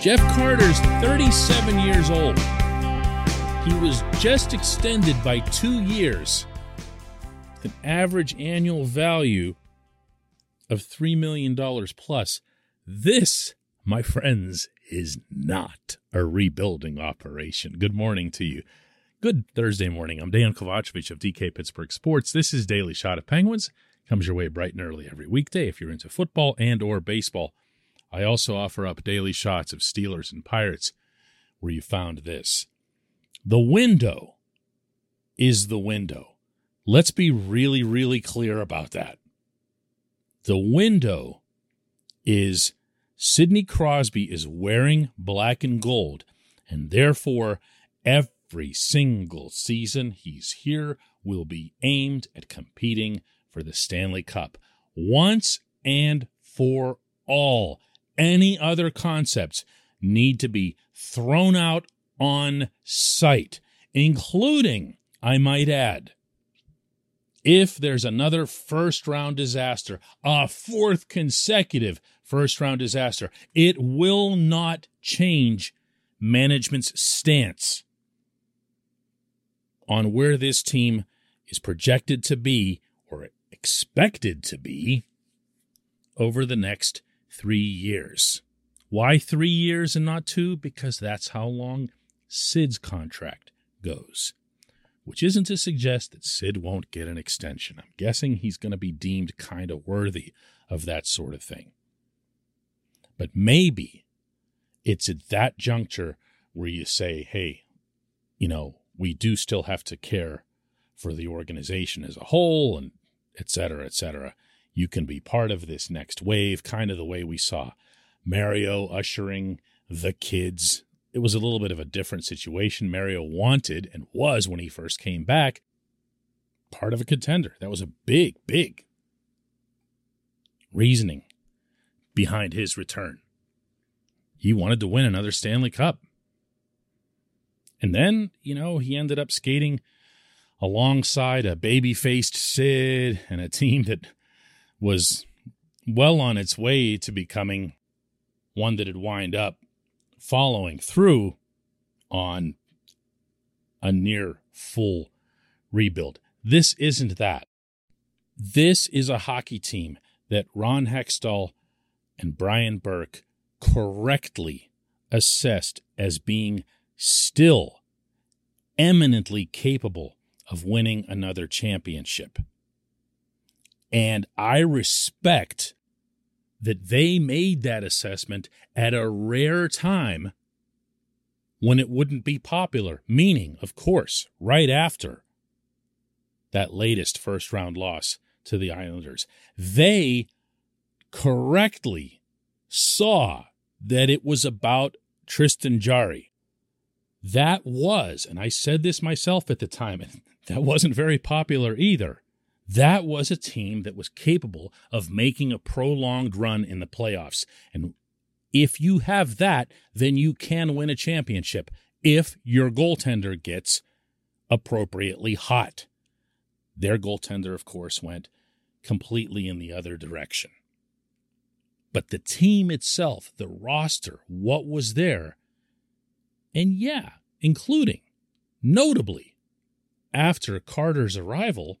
Jeff Carter's 37 years old. He was just extended by two years, with an average annual value of $3 million plus. This, my friends, is not a rebuilding operation. Good morning to you. Good Thursday morning. I'm Dejan Kovacevic of DK Pittsburgh Sports. This is Daily Shot of Penguins. Comes your way bright and early every weekday if you're into football and or baseball. I also offer up daily shots of Steelers and Pirates where you found this. The window is the window. Let's be really, really clear about that. The window is Sidney Crosby is wearing black and gold, and therefore every single season he's here will be aimed at competing for the Stanley Cup once and for all any other concepts need to be thrown out on sight, including, I might add, if there's another first round disaster, a fourth consecutive first round disaster, it will not change management's stance on where this team is projected to be or expected to be over the next three years. Why three years and not two? Because that's how long Sid's contract goes. Which isn't to suggest that Sid won't get an extension. I'm guessing he's going to be deemed kind of worthy of that sort of thing. But maybe it's at that juncture where you say, hey, you know, we do still have to care for the organization as a whole and et cetera, et cetera you can be part of this next wave, kind of the way we saw Mario ushering the kids. It was a little bit of a different situation. Mario wanted and was, when he first came back, part of a contender. That was a big, big reasoning behind his return. He wanted to win another Stanley Cup. And then, you know, he ended up skating alongside a baby faced Sid and a team that was well on its way to becoming one that had wind up following through on a near full rebuild. This isn't that. This is a hockey team that Ron Hextall and Brian Burke correctly assessed as being still eminently capable of winning another championship. And I respect that they made that assessment at a rare time when it wouldn't be popular, meaning, of course, right after that latest first round loss to the Islanders. They correctly saw that it was about Tristan Jarry. That was, and I said this myself at the time, and that wasn't very popular either. That was a team that was capable of making a prolonged run in the playoffs. And if you have that, then you can win a championship if your goaltender gets appropriately hot. Their goaltender, of course, went completely in the other direction. But the team itself, the roster, what was there, and yeah, including, notably, after Carter's arrival,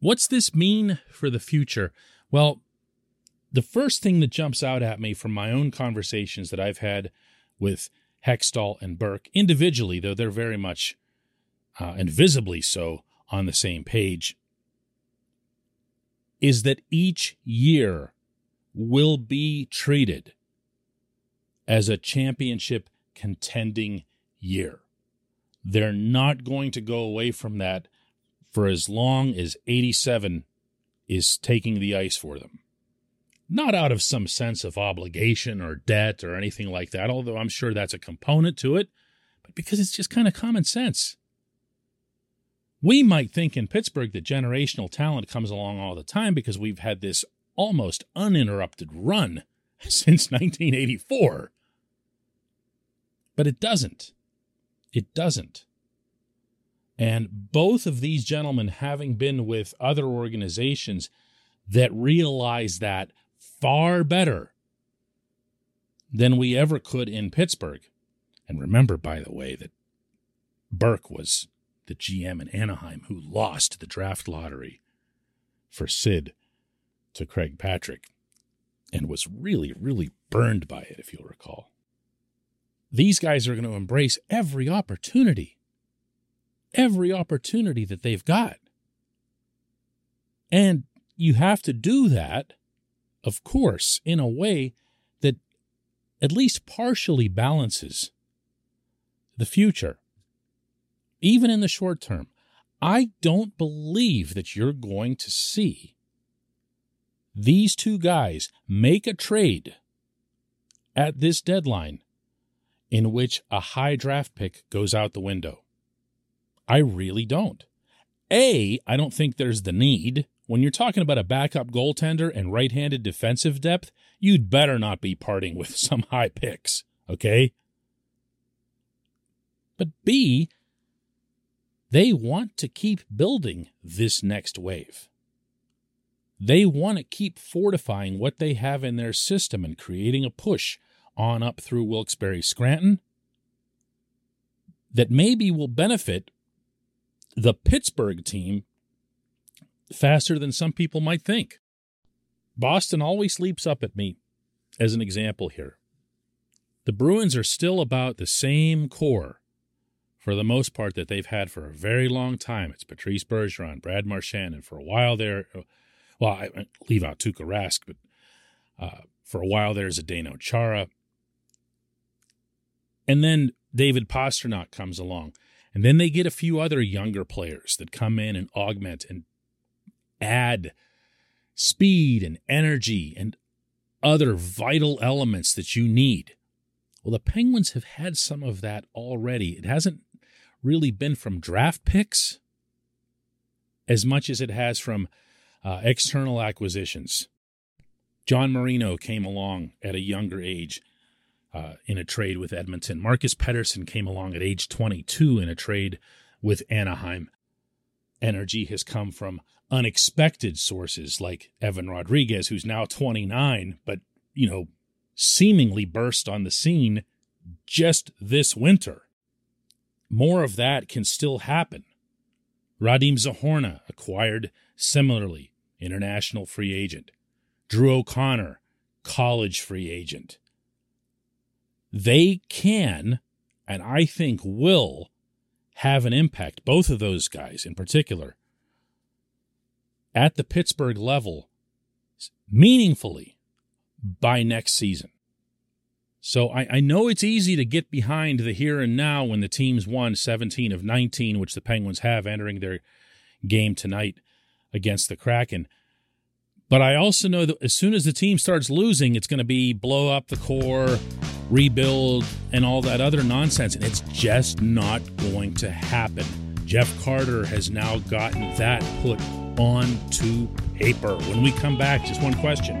What's this mean for the future? Well, the first thing that jumps out at me from my own conversations that I've had with Hextall and Burke individually, though they're very much uh, and visibly so on the same page, is that each year will be treated as a championship contending year. They're not going to go away from that for as long as 87 is taking the ice for them. Not out of some sense of obligation or debt or anything like that, although I'm sure that's a component to it, but because it's just kind of common sense. We might think in Pittsburgh that generational talent comes along all the time because we've had this almost uninterrupted run since 1984. But it doesn't. It doesn't. And both of these gentlemen, having been with other organizations that realize that far better than we ever could in Pittsburgh. And remember, by the way, that Burke was the GM in Anaheim who lost the draft lottery for Sid to Craig Patrick and was really, really burned by it, if you'll recall. These guys are going to embrace every opportunity, every opportunity that they've got. And you have to do that, of course, in a way that at least partially balances the future even in the short term. I don't believe that you're going to see these two guys make a trade at this deadline in which a high draft pick goes out the window. I really don't. A, I don't think there's the need. When you're talking about a backup goaltender and right handed defensive depth, you'd better not be parting with some high picks, okay? But B, they want to keep building this next wave. They want to keep fortifying what they have in their system and creating a push on up through Wilkes-Barre Scranton that maybe will benefit the Pittsburgh team faster than some people might think. Boston always leaps up at me as an example here. The Bruins are still about the same core for the most part that they've had for a very long time. It's Patrice Bergeron, Brad Marchand, and for a while there, well, I leave out Tuukka Rask, but uh, for a while there's Zdeno Chara. And then David Pastrnak comes along. And then they get a few other younger players that come in and augment and add speed and energy and other vital elements that you need. Well, the Penguins have had some of that already. It hasn't really been from draft picks as much as it has from uh, external acquisitions. John Marino came along at a younger age uh, in a trade with Edmonton. Marcus Pettersson came along at age 22 in a trade with Anaheim. Energy has come from unexpected sources like Evan Rodrigues, who's now 29, but, you know, seemingly burst on the scene just this winter more of that can still happen. Radim Zohorna acquired similarly, international free agent. Drew O'Connor, college free agent. They can, and I think will, have an impact, both of those guys in particular, at the Pittsburgh level meaningfully by next season. So I, I, know it's easy to get behind the here and now when the teams won 17 of 19, which the Penguins have entering their game tonight against the Kraken. But I also know that as soon as the team starts losing, it's going to be blow up the core, rebuild, and all that other nonsense. And it's just not going to happen Jeff Carter has now gotten that put onto paper. When we come back, just one question.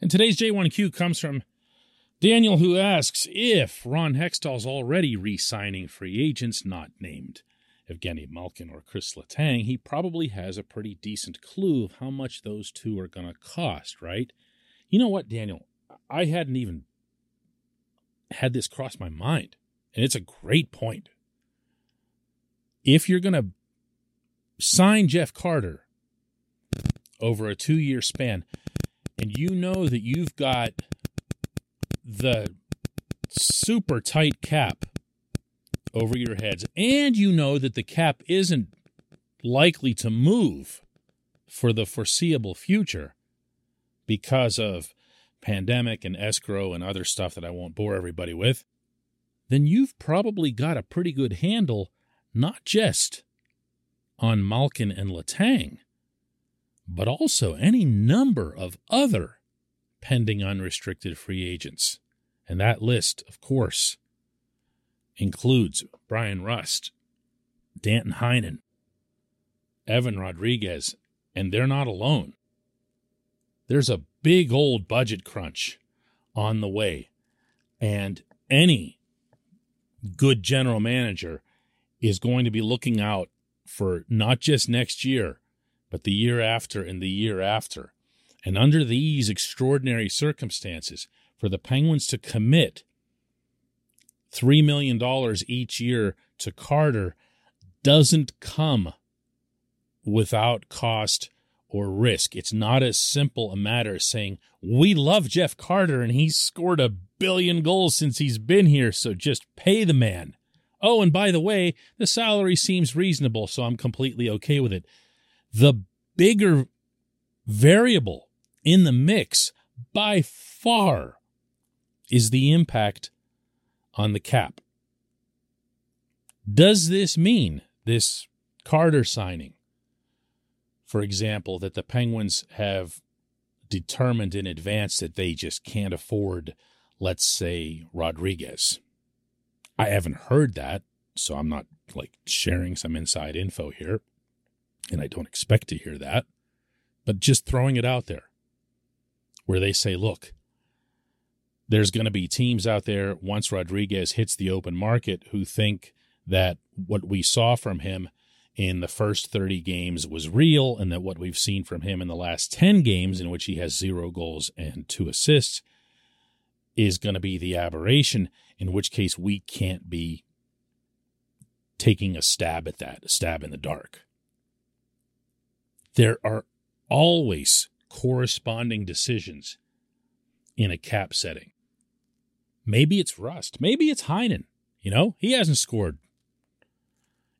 And today's J1Q comes from Daniel, who asks if Ron Hextall's already re signing free agents not named Evgeny Malkin or Chris Letang. He probably has a pretty decent clue of how much those two are going to cost, right? You know what, Daniel? I hadn't even had this cross my mind, and it's a great point. If you're going to sign Jeff Carter over a two year span, and you know that you've got the super tight cap over your heads, and you know that the cap isn't likely to move for the foreseeable future because of pandemic and escrow and other stuff that I won't bore everybody with, then you've probably got a pretty good handle not just on Malkin and Letang, but also any number of other pending unrestricted free agents. And that list, of course, includes Bryan Rust, Danton Heinen, Evan Rodrigues, and they're not alone. There's a big old budget crunch on the way, and any good general manager is going to be looking out for not just next year, but the year after and the year after. And under these extraordinary circumstances, for the Penguins to commit $3 million each year to Carter doesn't come without cost or risk. It's not as simple a matter as saying, we love Jeff Carter and he's scored a billion goals since he's been here, so just pay the man. Oh, and by the way, the salary seems reasonable, so I'm completely okay with it. The bigger variable in the mix by far is the impact on the cap. Does this mean this Carter signing, for example, that the Penguins have determined in advance that they just can't afford, let's say, Rodrigues? I haven't heard that, so I'm not like sharing some inside info here and I don't expect to hear that, but just throwing it out there where they say, look, there's going to be teams out there once Rodrigues hits the open market who think that what we saw from him in the first 30 games was real and that what we've seen from him in the last 10 games in which he has zero goals and two assists is going to be the aberration in which case we can't be taking a stab at that a stab in the dark there are always corresponding decisions in a cap setting. Maybe it's Rust. Maybe it's Heinen. You know, he hasn't scored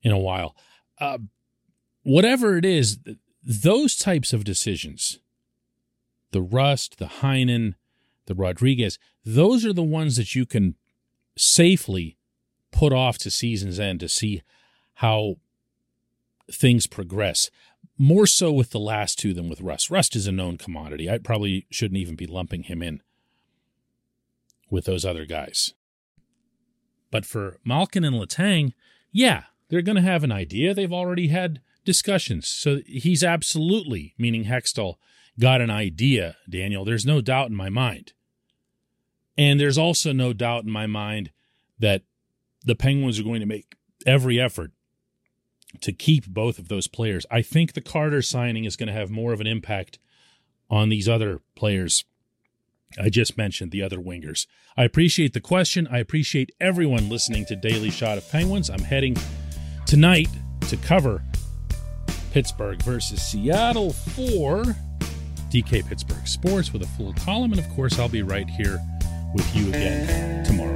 in a while. Uh, whatever it is, those types of decisions, the Rust, the Heinen, the Rodrigues, those are the ones that you can safely put off to season's end to see how things progress more so with the last two than with Rust. Rust is a known commodity. I probably shouldn't even be lumping him in with those other guys. But for Malkin and Letang, yeah, they're going to have an idea. They've already had discussions. So he's absolutely, meaning Hextall, got an idea, Daniel. There's no doubt in my mind. And there's also no doubt in my mind that the Penguins are going to make every effort to keep both of those players. I think the Carter signing is going to have more of an impact on these other players I just mentioned the other wingers. I appreciate the question. I appreciate everyone listening to Daily Shot of Penguins. I'm heading tonight to cover Pittsburgh versus Seattle for DK Pittsburgh Sports with a full column. And of course, I'll be right here with you again tomorrow